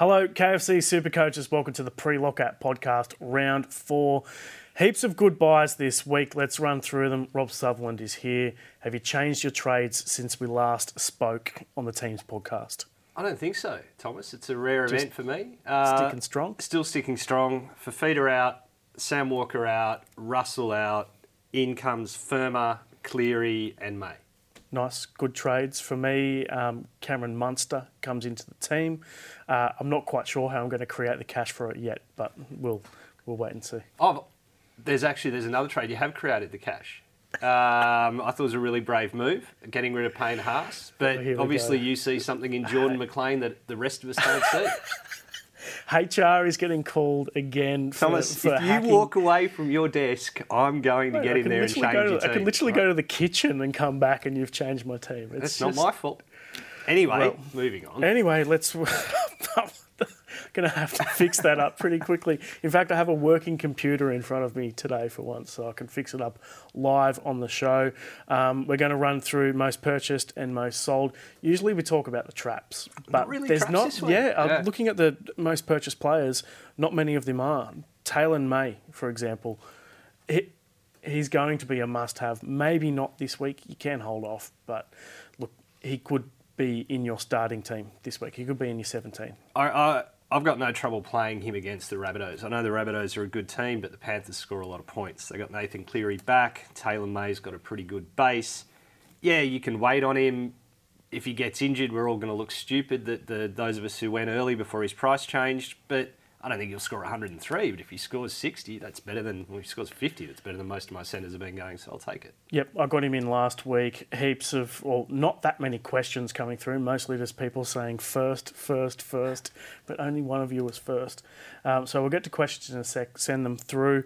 Hello, KFC Super Coaches. Welcome to the pre lockout podcast, round four. Heaps of good buys this week. Let's run through them. Rob Sutherland is here. Have you changed your trades since we last spoke on the team's podcast? I don't think so, Thomas. It's a rare Just event for me. Uh, Sticking strong? Still sticking strong. Fifita out, Sam Walker out, Russell out. In comes Fermor, Cleary, and May. Nice, good trades for me. Um, Cameron Munster comes into the team. Uh, I'm not quite sure how I'm going to create the cash for it yet, but we'll we'll wait and see. Oh, there's actually there's another trade. You have created the cash. Um, I thought it was a really brave move, getting rid of Payne Haas. But Here obviously, go. you see something in Jordan McLean that the rest of us don't see. HR is getting called again for, Thomas, for if you hacking. walk away from your desk, I'm going to get I in there and change to- your team. I can literally right? go to the kitchen and come back, and you've changed my team. It's That's not my fault. Anyway, Well, moving on. Anyway, let's. going to have to fix that up pretty quickly. In fact, I have a working computer in front of me today for once, so I can fix it up live on the show. Um, we're going to run through most purchased and most sold. Usually, we talk about the traps, but really there's traps not. this. Yeah, Yeah. I'm looking at the most purchased players. Not many of them are. Taylor May, for example. He, he's going to be a must-have. Maybe not this week. You can hold off, but look, he could be in your starting team this week. He could be in your 17. I, I, I've got no trouble playing him against the Rabbitohs. I know the Rabbitohs are a good team, but the Panthers score a lot of points. They got Nathan Cleary back. Taylor May's got a pretty good base. Yeah, you can wait on him. If he gets injured, we're all going to look stupid. That the those of us who went early before his price changed, but. I don't think he'll score 103, but if he scores 60, that's better than, well, if he scores 50, that's better than most of my centres have been going, so I'll take it. Yep, I got him in last week. Heaps of, well, not that many questions coming through. Mostly just people saying first, first, first, but only one of you was first. Um, so we'll get to questions in a sec. Send them through.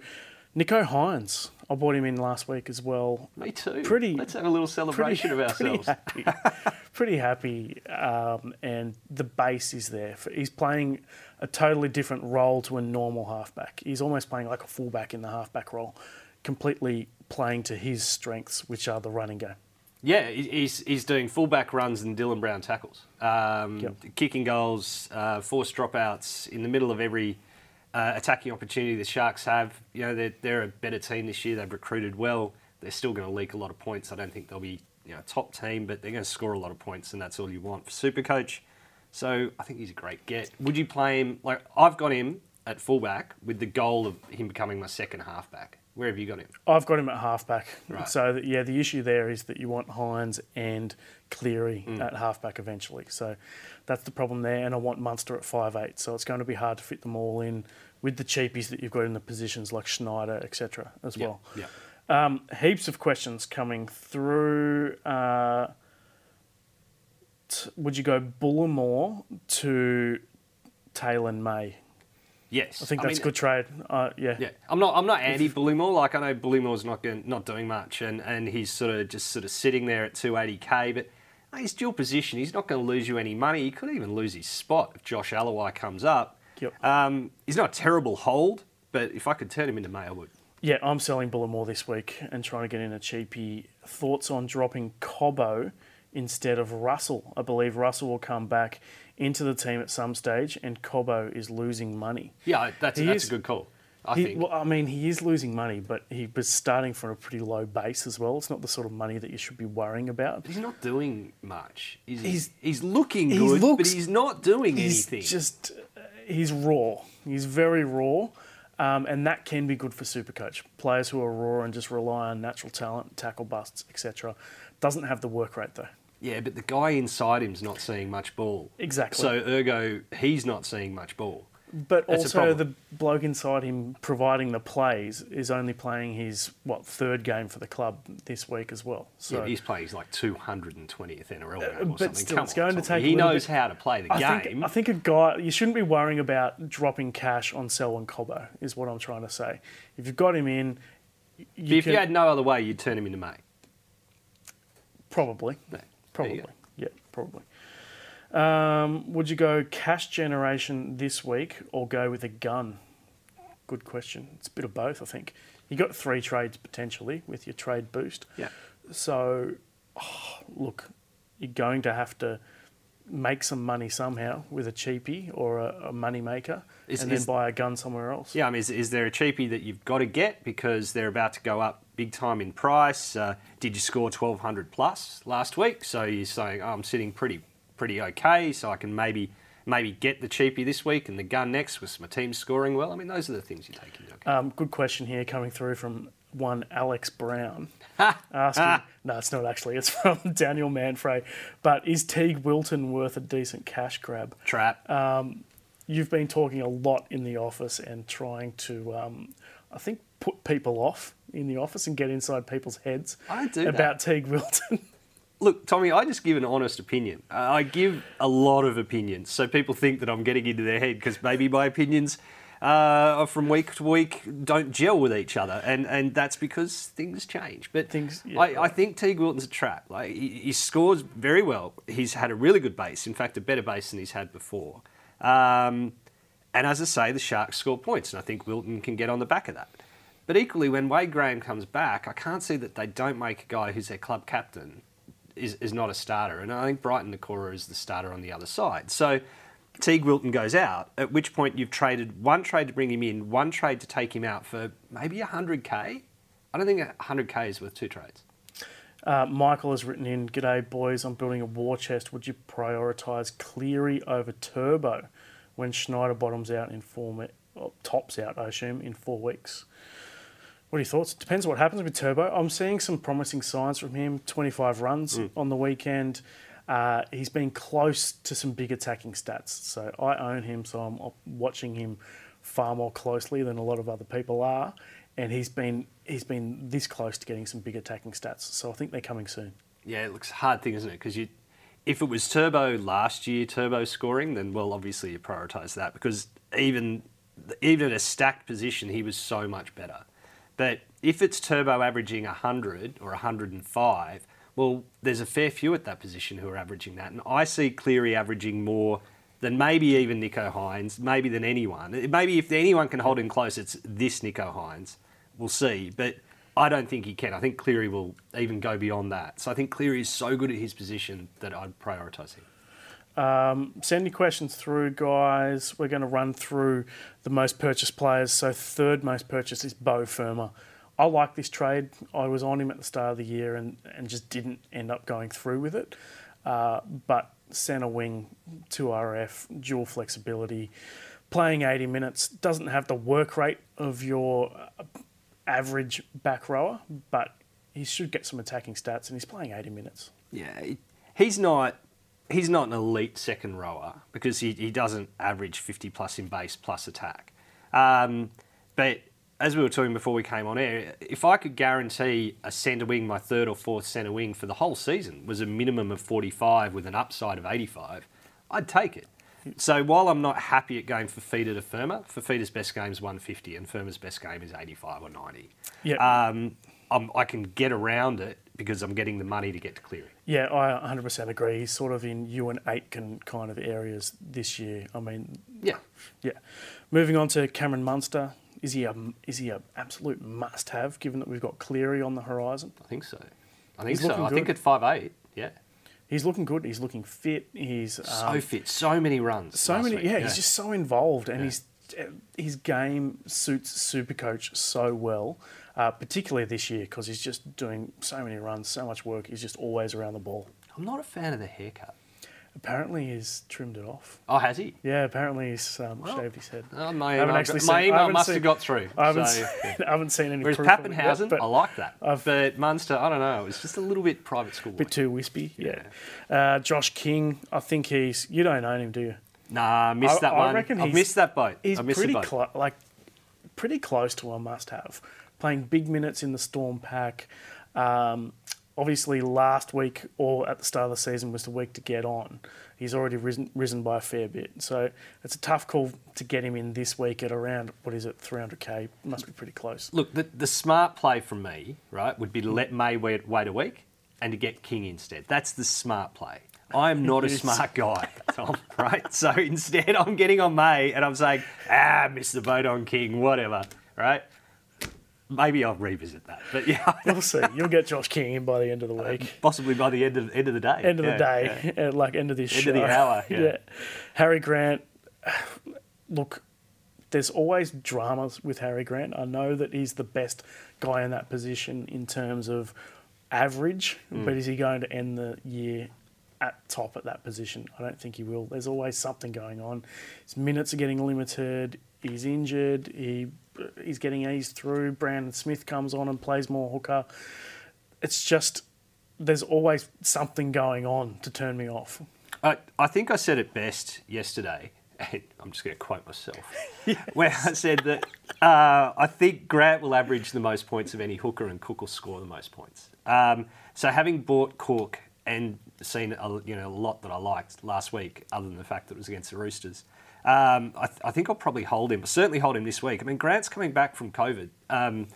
Nicho Hynes, I bought him in last week as well. Me too. Pretty- Let's have a little celebration of ourselves. Pretty happy. pretty happy. Um, and the base is there. For, he's playing a totally different role to a normal halfback. He's almost playing like a fullback in the halfback role, completely playing to his strengths, which are the running game. Yeah, he's, he's doing fullback runs and Dylan Brown tackles. Um, Yep. Kicking goals, uh, forced dropouts in the middle of every uh, attacking opportunity the Sharks have. You know, they're, they're a better team this year. They've recruited well. They're still going to leak a lot of points. I don't think they'll be you know, a top team, but they're going to score a lot of points, and that's all you want for Supercoach. So I think he's a great get. Would you play him? Like I've got him at fullback with the goal of him becoming my second halfback. Where have you got him? I've got him at halfback. Right. So, that, yeah, the issue there is that you want Hynes and Cleary Mm. at halfback eventually. So that's the problem there. And I want Munster at five eight. So it's going to be hard to fit them all in with the cheapies that you've got in the positions like Schneider, etc. as well. Yeah. Um, heaps of questions coming through. Uh, t- would you go Bullemor to Taylor May? Yes. I think I that's mean, a good trade. Uh, yeah. Yeah, I'm not. I'm not anti Bullemor. Like I know Bullemor's not going, not doing much, and, and he's sort of just sort of sitting there at 280k. But he's dual position. He's not going to lose you any money. He could even lose his spot if Josh Alloway comes up. Yep. Um, he's not a terrible hold, but if I could turn him into May, I would. Yeah, I'm selling Bullemor this week and trying to get in a cheapie. Thoughts on dropping Cobbo instead of Russell? I believe Russell will come back into the team at some stage, and Cobbo is losing money. Yeah, that's He that's is- a good call. I He, think. well, I mean, he is losing money, but he was starting from a pretty low base as well. It's not the sort of money that you should be worrying about. He's not doing much. Is he? He's- He's, looking he good, looks- but he's not doing anything. He's anything. just, he's raw. He's very raw. Um, and that can be good for Supercoach. Players who are raw and just rely on natural talent, tackle busts, etc. Doesn't have the work rate though. Yeah, but the guy inside him's not seeing much ball. Exactly. So ergo, he's not seeing much ball. But That's also, the bloke inside him providing the plays is only playing his what third game for the club this week as well. So yeah, he's playing his like 220th NRL game or but something. still, Come it's on, going to take He knows bit- how to play the I game. think I think a guy you shouldn't be worrying about dropping cash on Selwyn Cobbo is what I'm trying to say. If you've got him in, you if can you had no other way, you'd turn him into May. probably Yeah, probably yeah probably. Um, would you go cash generation this week or go with a gun? Good question. It's a bit of both, I think. You got three trades potentially with your trade boost. Yeah. So, oh, look, you're going to have to make some money somehow with a cheapie or a, a money maker, Is- and is- then buy a gun somewhere else. Yeah, I mean, is, is there a cheapie that you've got to get because they're about to go up big time in price? Uh, did you score 1200 plus last week? So you're saying, oh, I'm sitting pretty pretty okay, so I can maybe maybe get the cheapie this week and the gun next with my team scoring well. I mean, those are the things you take into account. Um, good question here coming through from one Alex Brown. asking, no, it's not actually. It's from Daniel Manfrey. But is Teague Wilton worth a decent cash grab? Trap. You've been talking a lot in the office and trying to, um, I think, put people off in the office and get inside people's heads I do that. about Teague Wilton. Look, Tommy, I just give an honest opinion. I give a lot of opinions, so people think that I'm getting into their head because maybe my opinions uh, from week to week don't gel with each other, and, and that's because things change. But Things- yeah, I, I think Teague Wilton's a trap. Like he, he scores very well. He's had a really good base, in fact, a better base than he's had before. Um, and as I say, the Sharks score points, and I think Wilton can get on the back of that. But equally, when Wade Graham comes back, I can't see that they don't make a guy who's their club captain is, is not a starter. And I think Briton Nikora is the starter on the other side. So Teague Wilton goes out, at which point you've traded one trade to bring him in, one trade to take him out for maybe 100k. I don't think 100k is worth two trades. Uh, Michael has written in, G'day boys, I'm building a war chest. Would you prioritise Cleary over Turbo when Schneider bottoms out in four, tops out, I assume, in four weeks? What are your thoughts? Depends what happens with Turbo. I'm seeing some promising signs from him. 25 runs on the weekend. Uh, he's been close to some big attacking stats. So I own him, so I'm watching him far more closely than a lot of other people are. And he's been he's been this close to getting some big attacking stats. So I think they're coming soon. Yeah, it looks hard thing, isn't it? Because you, if it was Turbo last year, Turbo scoring, then well, obviously you prioritise that because even even at a stacked position, he was so much better. But if it's Turbo averaging 100 or 105, well, there's a fair few at that position who are averaging that, and I see Cleary averaging more than maybe even Nicho Hynes, maybe than anyone. Maybe if anyone can hold him close, it's this Nicho Hynes. We'll see, but I don't think he can. I think Cleary will even go beyond that. So I think Cleary is so good at his position that I'd prioritise him. Um, send your questions through, guys. We're going to run through the most purchased players. So third most purchased is Bo Fermor. I like this trade. I was on him at the start of the year and, and just didn't end up going through with it. Uh, but centre wing, 2RF, dual flexibility, playing 80 minutes, doesn't have the work rate of your uh, average back rower, but he should get some attacking stats and he's playing 80 minutes. Yeah, he's not he's not an elite second rower because he, he doesn't average 50 plus in base plus attack. Um, but as we were talking before we came on air, if I could guarantee a centre wing, my third or fourth centre wing for the whole season was a minimum of 45 with an upside of 85, I'd take it. So while I'm not happy at going for Feeder to Fermor, Feeder's best game is 150 and Fermor's best game is 85 or 90. Yeah. Um, I'm, I can get around it because I'm getting the money to get to Cleary. Yeah, I 100% agree. He's sort of in you and Aitken kind of areas this year. I mean, Yeah. yeah. Moving on to Cameron Munster. Is he a is he a absolute must have given that we've got Cleary on the horizon? I think so. I think He's so. looking I think at five eight, yeah. He's looking good. He's looking fit. He's So um, fit, so many runs. so many. week, Yeah, he's just so involved, and Yeah. he's his game suits Supercoach so well, uh, particularly this year because he's just doing so many runs, so much work. He's just always around the ball. I'm not a fan of the haircut. Apparently, he's trimmed it off. Oh, has he? Yeah, apparently he's um, Well, shaved his head. Oh, my I haven't email, actually my seen- I email must seen- have got through. I haven't, so, seen, yeah. I haven't seen any. Whereas proof of it yet, Papenhuyzen, I like that. I've- but Munster, I don't know. It's just a little bit private school. a bit too wispy. Yeah. Uh, Josh King, I think he's. You don't own him, do you? Nah, I missed I- that I one. reckon he's- missed that boat. He's I missed pretty boat. clo- like pretty close to a must-have. Playing big minutes in the Storm pack. Um, obviously, last week or at the start of the season was the week to get on. He's already risen, risen by a fair bit, so it's a tough call to get him in this week at around what is it, 300k? Must be pretty close. Look, the, the smart play from me, right, would be to let May wait, wait a week and to get King instead. That's the smart play. I am not a smart guy, Tom, right? So instead, I'm getting on May and I'm saying, ah, miss the boat on King, whatever, right? Maybe I'll revisit that. But yeah, We'll see. You'll get Josh King in by the end of the week. possibly by the end of end of the day. end of Yeah, the day, uh, like end of this End show. of the hour, yeah. Harry Grant. Look, there's always dramas with Harry Grant. I know that he's the best guy in that position in terms of average, Mm. but is he going to end the year at top at that position? I don't think he will. There's always something going on. His minutes are getting limited. He's injured. He he's getting eased through. Brandon Smith comes on and plays more hooker. It's just there's always something going on to turn me off. I, I think I said it best yesterday. I'm just going to quote myself. Where I said that uh, I think Grant will average the most points of any hooker and Cook will score the most points. Um, so having bought Cook and seen a, you know, a lot that I liked last week, other than the fact that it was against the Roosters, um, I, th- I think I'll probably hold him. Certainly hold him this week. I mean, Grant's coming back from COVID. Um,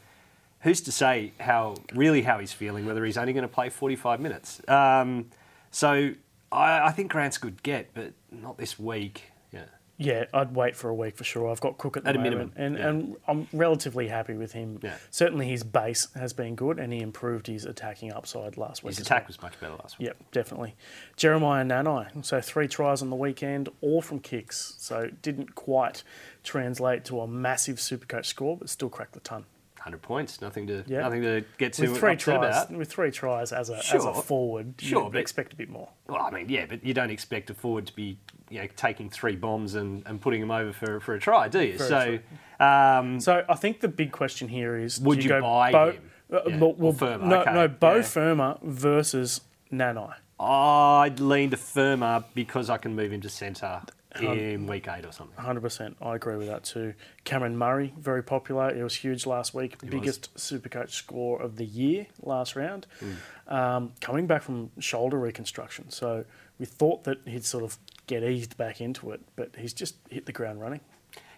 who's to say how really how he's feeling? Whether he's only going to play 45 minutes. Um, so I, I think Grant's good get, but not this week. Yeah. Yeah, I'd wait for a week for sure. I've got Cook at the At a moment, minimum, and yeah. and I'm relatively happy with him. Yeah. Certainly, his base has been good, and he improved his attacking upside last week. His attack well. was much better last week. Yep, definitely. Jeremiah Nanai, so three tries on the weekend, all from kicks. So didn't quite translate to a massive Supercoach score, but still cracked the ton. 100 points, nothing to Yeah. nothing to get too With three upset tries, about. with three tries as a as a forward, Sure, you'd but- expect a bit more. Well, I mean, yeah, but you don't expect a forward to be you know, taking three bombs and, and putting them over for, for a try, do you? Very so, um, So I think the big question here is: Would you go buy Bo, him? uh, Yeah, well, or well, Fermor, No, okay, no, Bo yeah. Fermor versus Nanai. I'd lean to Fermor because I can move him to centre in week eight or something. 100%. I agree with that too. Cameron Murray, very popular. It was huge last week. Biggest Supercoach score of the year last round. Hmm. Um, coming back from shoulder reconstruction. So we thought that he'd sort of get eased back into it, but he's just hit the ground running.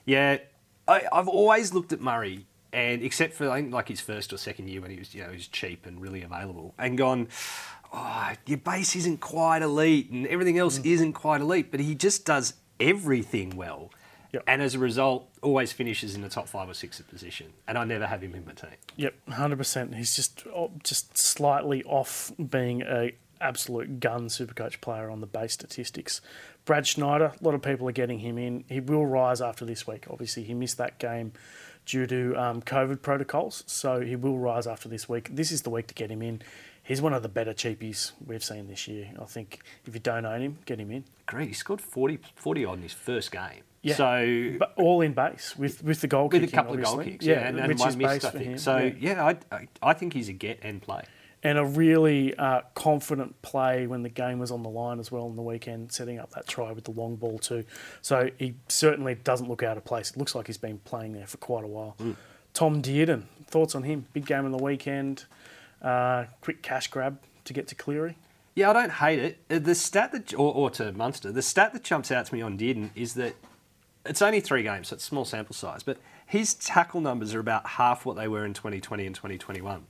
Yeah, I, I've always looked at Murray, and except for I think like his first or second year when he was you know he was cheap and really available, and gone, oh, your base isn't quite elite, and everything else isn't quite elite, but he just does everything well. Yep. And as a result, always finishes in the top five or six position. And I never have him in my team. Yep, 100%. He's just oh, just slightly off being a absolute gun Supercoach player on the base statistics. Brad Schneider, a lot of people are getting him in. He will rise after this week. Obviously, he missed that game due to um, COVID protocols, so he will rise after this week. This is the week to get him in. He's one of the better cheapies we've seen this year. I think if you don't own him, get him in. Great, he scored 40, 40 odd in his first game. Yeah. So But all in base with, with the goal with a kicking, couple of goal kicks, yeah, and, and which is missed, base I think. So yeah. yeah, I, I, I think he's a get and play. and a really uh, confident play when the game was on the line as well on the weekend, setting up that try with the long ball too. So he certainly doesn't look out of place. It looks like he's been playing there for quite a while. Tom Dearden, thoughts on him? Big game on the weekend, uh, quick cash grab to get to Cleary. Yeah, I don't hate it. Uh, The stat that, or, or to Munster, the stat that jumps out to me on Dearden is that it's only three games, so it's small sample size, but his tackle numbers are about half what they were in 2020 and 2021.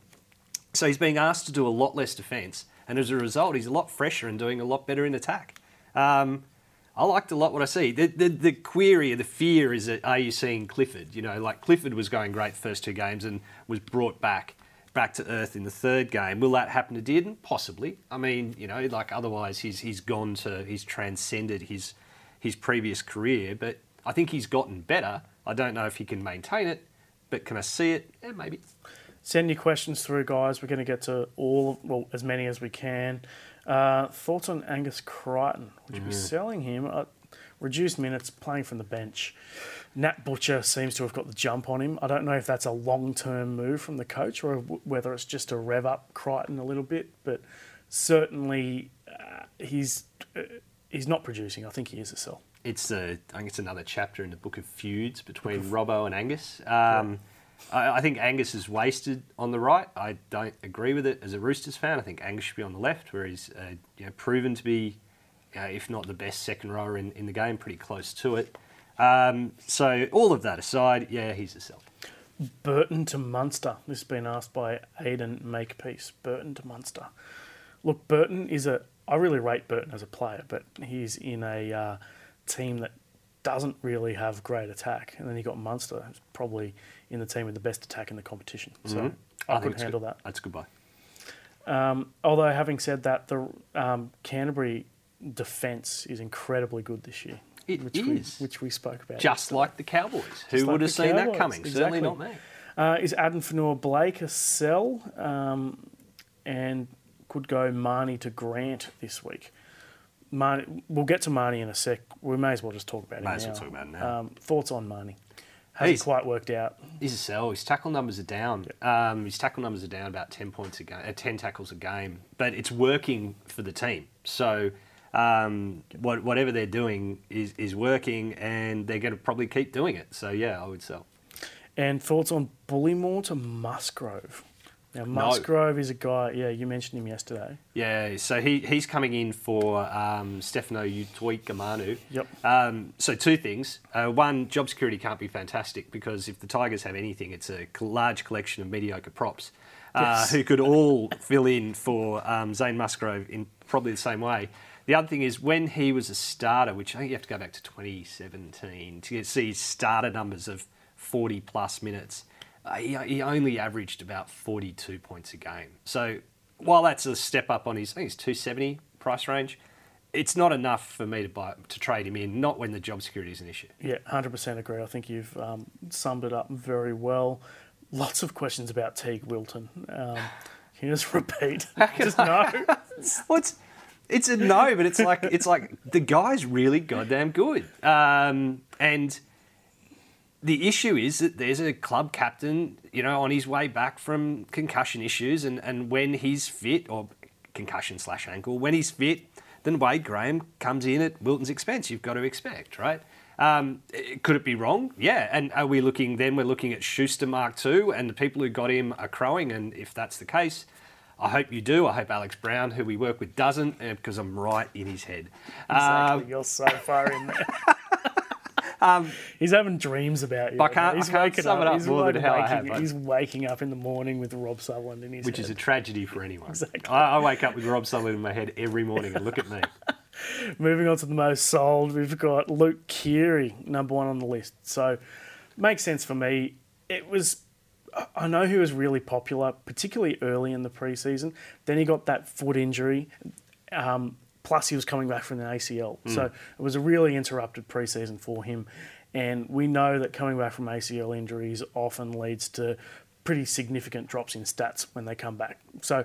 So he's being asked to do a lot less defence, and as a result, he's a lot fresher and doing a lot better in attack. Um, I liked a lot what I see. The, the, the query, the fear is that are you seeing Clifford? You know, like Clifford was going great first two games and was brought back back to earth in the third game. Will that happen to Dearden? Possibly. I mean, you know, like otherwise he's he's gone to he's transcended his his previous career, but I think he's gotten better. I don't know if he can maintain it, but can I see it? Yeah, maybe. Send your questions through, guys. We're going to get to all, well, as many as we can. Uh, thoughts on Angus Crichton? Would you be selling him? Uh, reduced minutes, playing from the bench. Nat Butcher seems to have got the jump on him. I don't know if that's a long term move from the coach or whether it's just to rev up Crichton a little bit, but certainly uh, he's uh, he's not producing. I think he is a sell. it's a, I think it's another chapter in the book of feuds between Robbo and Angus. Um, I, I think Angus is wasted on the right. I don't agree with it as a Roosters fan. I think Angus should be on the left, where he's uh, you know, proven to be, uh, if not the best second rower in, in the game, pretty close to it. Um, so all of that aside, yeah, he's a sell. Burton to Munster. This has been asked by Aidan Makepeace. Burton to Munster. Look, Burton is a. I really rate Burton as a player, but he's in a uh, team that doesn't really have great attack. And then you got Munster, who's probably in the team with the best attack in the competition. So Mhm. I, think could handle good. that. That's a good. Um, although having said that, the um, Canterbury defence is incredibly good this year. It which is. We, which we spoke about. Just like the Cowboys. Who like would have seen that Cowboys, coming? Certainly not me. Uh, is Addin Fonua-Blake a sell? Um, and could go Mahoney to Grant this week. Mahoney, we'll get to Mahoney in a sec. We may as well just talk about May him as now. well talk about now. Um, thoughts on Mahoney? Hasn't He's- quite worked out. He's a sell. His tackle numbers are down. Um, his tackle numbers are down about ten points a game, uh, ten tackles a game. But it's working for the team. So um, what, whatever they're doing is is working, and they're going to probably keep doing it. So yeah, I would sell. And thoughts on Bullemor to Musgrove? Now Musgrove is a guy. Yeah, you mentioned him yesterday. Yeah, so he, he's coming in for um, Stefano Utoikamanu. Yep. Um, so two things. Uh, one, job security can't be fantastic because if the Tigers have anything, it's a large collection of mediocre props uh, Yes. who could all fill in for um, Zane Musgrove in probably the same way. The other thing is when he was a starter, which I think you have to go back to 2017 to see his starter numbers of 40 plus minutes, uh, he, he only averaged about 42 points a game. So while that's a step up on his, I think it's 270 price range, it's not enough for me to buy to trade him in. Not when the job security is an issue. Yeah, hundred percent agree. I think you've um, summed it up very well. Lots of questions about Teague Wilton. Um, can you just repeat? just no. Well, it's a no, but it's like it's like the guy's really goddamn good. Um, and the issue is that there's a club captain, you know, on his way back from concussion issues, and, and when he's fit, or concussion slash ankle, when he's fit, then Wade Graham comes in at Wilton's expense. You've got to expect, right? Um, could it be wrong? Yeah. And are we looking then? We're looking at Schuster Mark II, and the people who got him are crowing. And if that's the case, I hope you do. I hope Alex Brown, who we work with, doesn't, because I'm right in his head. Exactly. Um, You're so far in there. he's having dreams about you. I can't- He's I can't waking sum it up he's more than how I have, He's waking up in the morning with Rob Sutherland in his head. which head. is a tragedy for anyone. Exactly. I, I wake up with Rob Sutherland in my head every morning and look at me. Moving on to the most sold, we've got Luke Keary, number one on the list. So, makes sense for me. It was, I know he was really popular, particularly early in the preseason. Then he got that foot injury, um, plus he was coming back from the ACL. So it was a really interrupted preseason for him. And we know that coming back from ACL injuries often leads to pretty significant drops in stats when they come back. So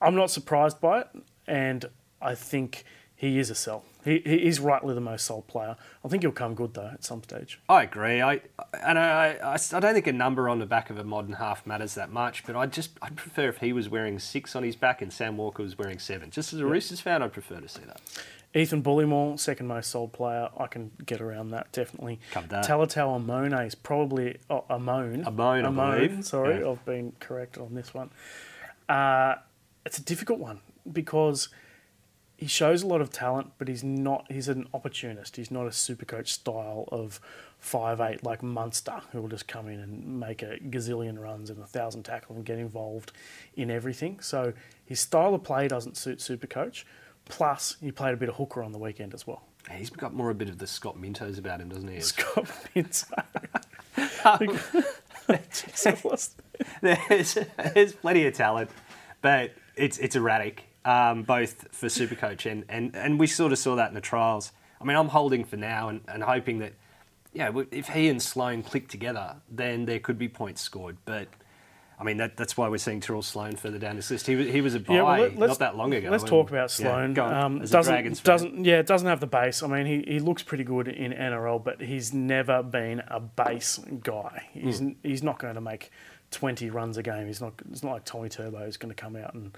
I'm not surprised by it, and I think he is a sell. He, he is rightly the most sold player. I think he'll come good though at some stage. I agree. I and I, I, I don't think a number on the back of a modern half matters that much. But I just I'd prefer if he was wearing six on his back and Sam Walker was wearing seven. Just as a Roosters fan, I'd prefer to see that. Ethan Bullemor, second most sold player. I can get around that definitely. Talatau Amone is probably oh, Amone. Amone, I believe. Sorry, Yeah. I've been corrected on this one. Uh, it's a difficult one because he shows a lot of talent, but he's not. He's an opportunist. He's not a super coach style of five eight like Munster, who will just come in and make a gazillion runs and a thousand tackle and get involved in everything. So his style of play doesn't suit super coach. Plus, he played a bit of hooker on the weekend as well. He's got more a bit of the Scott Mintos about him, doesn't he? Scott Pinto. Um, there's, there's plenty of talent, but it's it's erratic, um, both for Supercoach and, and, and we sort of saw that in the trials. I mean, I'm holding for now and, and hoping that, yeah, if he and Sloan click together, then there could be points scored. But I mean, that, that's why we're seeing Tyrell Sloan further down this list. He was, he was a buy Yeah, well, not that long ago. Let's and- talk about yeah, Sloan. go on, um, as doesn't doesn't yeah doesn't have the base. I mean, he, he looks pretty good in NRL, but he's never been a base guy. He's Hmm. he's not going to make twenty runs a game. He's not. It's not like Tommy Turbo is going to come out and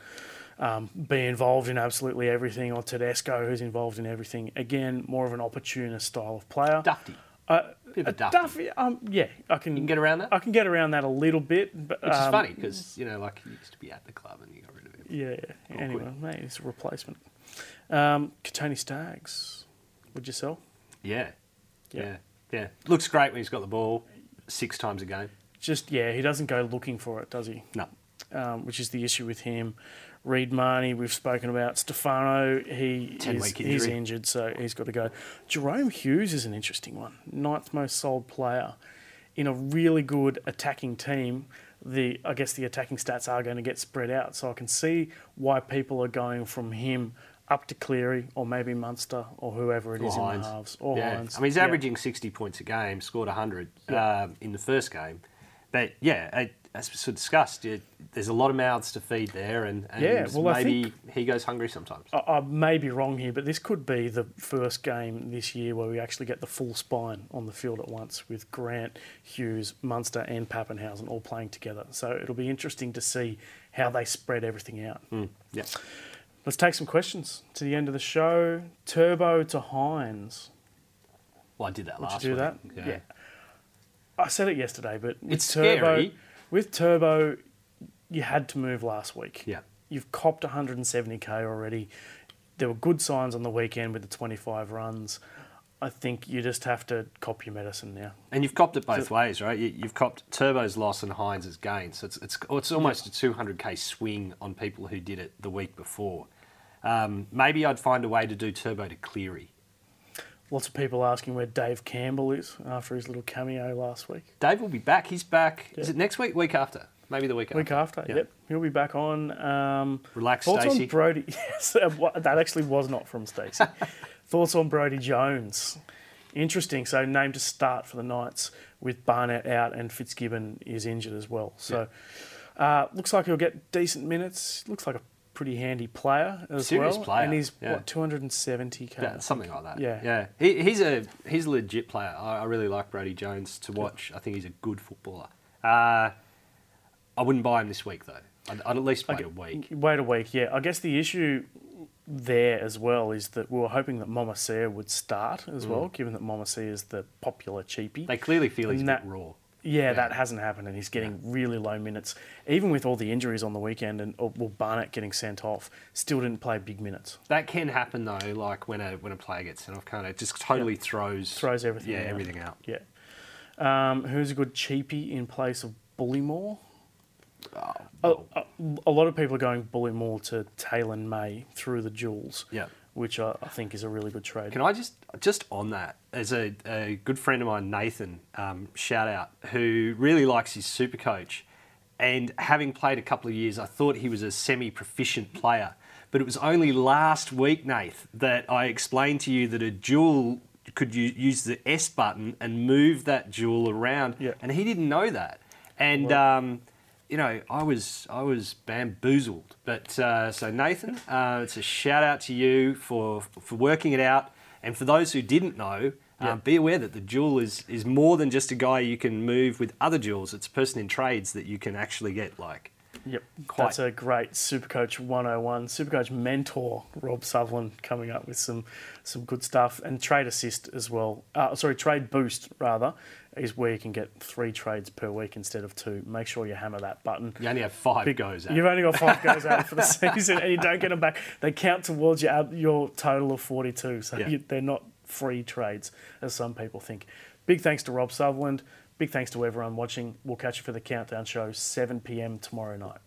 um, be involved in absolutely everything, or Tedesco who's involved in everything. Again, more of an opportunist style of player. Dufty. Uh, Bit of a a Duffy. Duffy, um, yeah, I can, You can get around that? I can get around that a little bit, but Which is um, funny because, you know, like he used to be at the club and you got rid of him. Yeah. Awkward. Anyway, mate, it's a replacement. Um, Kotoni Staggs, would you sell? Yeah. Yeah. Yeah. Yeah. Looks great when he's got the ball six times a game. Just yeah, he doesn't go looking for it, does he? No. Um, which is the issue with him. Reed Mahoney, we've spoken about. Stefano, he is, he's injured, so he's got to go. Jahrome Hughes is an interesting one. Ninth most sold player in a really good attacking team. The I guess the attacking stats are going to get spread out, so I can see why people are going from him up to Cleary or maybe Munster or whoever it Or is in the halves or yeah. Hynes. I mean, he's Yeah. averaging 60 points a game, scored 100 Yeah. um, in the first game. But yeah, I- as we sort of discussed, it, there's a lot of mouths to feed there, and, and Yeah, well, maybe he goes hungry sometimes. I, I may be wrong here, but this could be the first game this year where we actually get the full spine on the field at once with Grant, Hughes, Munster, and Papenhuyzen all playing together. So it'll be interesting to see how they spread everything out. Mm, yeah. Let's take some questions to the end of the show. Turbo to Hynes. Well, I did that Would last you do week. that? Yeah. I said it yesterday, but with It's Turbo, scary. With Turbo, you had to move last week. Yeah. You've copped 170k already. There were good signs on the weekend with the 25 runs. I think you just have to cop your medicine now. And you've copped it both ways, right? You, you've copped Turbo's loss and Hynes' gain. So it's, it's, it's almost a 200k swing on people who did it the week before. Um, maybe I'd find a way to do Turbo to Cleary. Lots of people asking where Dave Campbell is after his little cameo last week. Dave will be back. He's back. Is it next week? Week after? Maybe the week after. Week after, Yeah. yep, he'll be back on. Um, Relax, on Brody? Yes, that actually was not from Stacey. thoughts on Brodie Jones? Interesting. So named to start for the Knights with Barnett out and Fitzgibbon is injured as well. So uh, looks like he'll get decent minutes. Looks like a pretty handy player as Serious well. player, And he's yeah. what 270k. Yeah, something like that. Yeah. yeah. He, he's a he's a legit player. I, I really like Brodie Jones to watch. I think he's a good footballer. Uh, I wouldn't buy him this week though. I'd, I'd at least wait a week. Wait a week, yeah. I guess the issue there as well is that we were hoping that Mama would start as well, given that Mama is the popular cheapie. Mm. They clearly feel he's And a that- bit raw. Yeah, that hasn't happened, and he's getting really low minutes. Even with all the injuries on the weekend, and or, well, Barnett getting sent off, still didn't play big minutes. That can happen though, like when a when a player gets sent off, can't it? Just totally throws Throws everything Yeah, out. everything out. Yeah. Um, who's a good cheapie in place of Bullemor? Oh, A, a, a lot of people are going Bullemor to Taylor May through the jewels. Yeah. Which I, I think is a really good trade. Can I just just on that? As a, a good friend of mine, Nathan, um, shout out, who really likes his super coach, and having played a couple of years, I thought he was a semi-proficient player. But it was only last week, Nath, that I explained to you that a jewel could use the S button and move that jewel around, Yeah. and he didn't know that. And um, you know, I was I was bamboozled. But uh, so Nathan, uh, it's a shout out to you for for working it out, and for those who didn't know. Yeah. Um, be aware that the jewel is, is more than just a guy you can move with other jewels. It's a person in trades that you can actually get like Yep, Quite. that's a great Supercoach 101. Supercoach mentor Rob Sutherland coming up with some some good stuff and trade assist as well. Uh, sorry, trade boost rather is where you can get three trades per week instead of two. Make sure you hammer that button. you only have five Big- goes at. You've only got five goes out for the season, and you don't get them back. They count towards your your total of forty-two, so Yeah. you, they're not free trades as some people think. Big thanks to Rob Sutherland. Big thanks to everyone watching. We'll catch you for the countdown show, seven pm tomorrow night.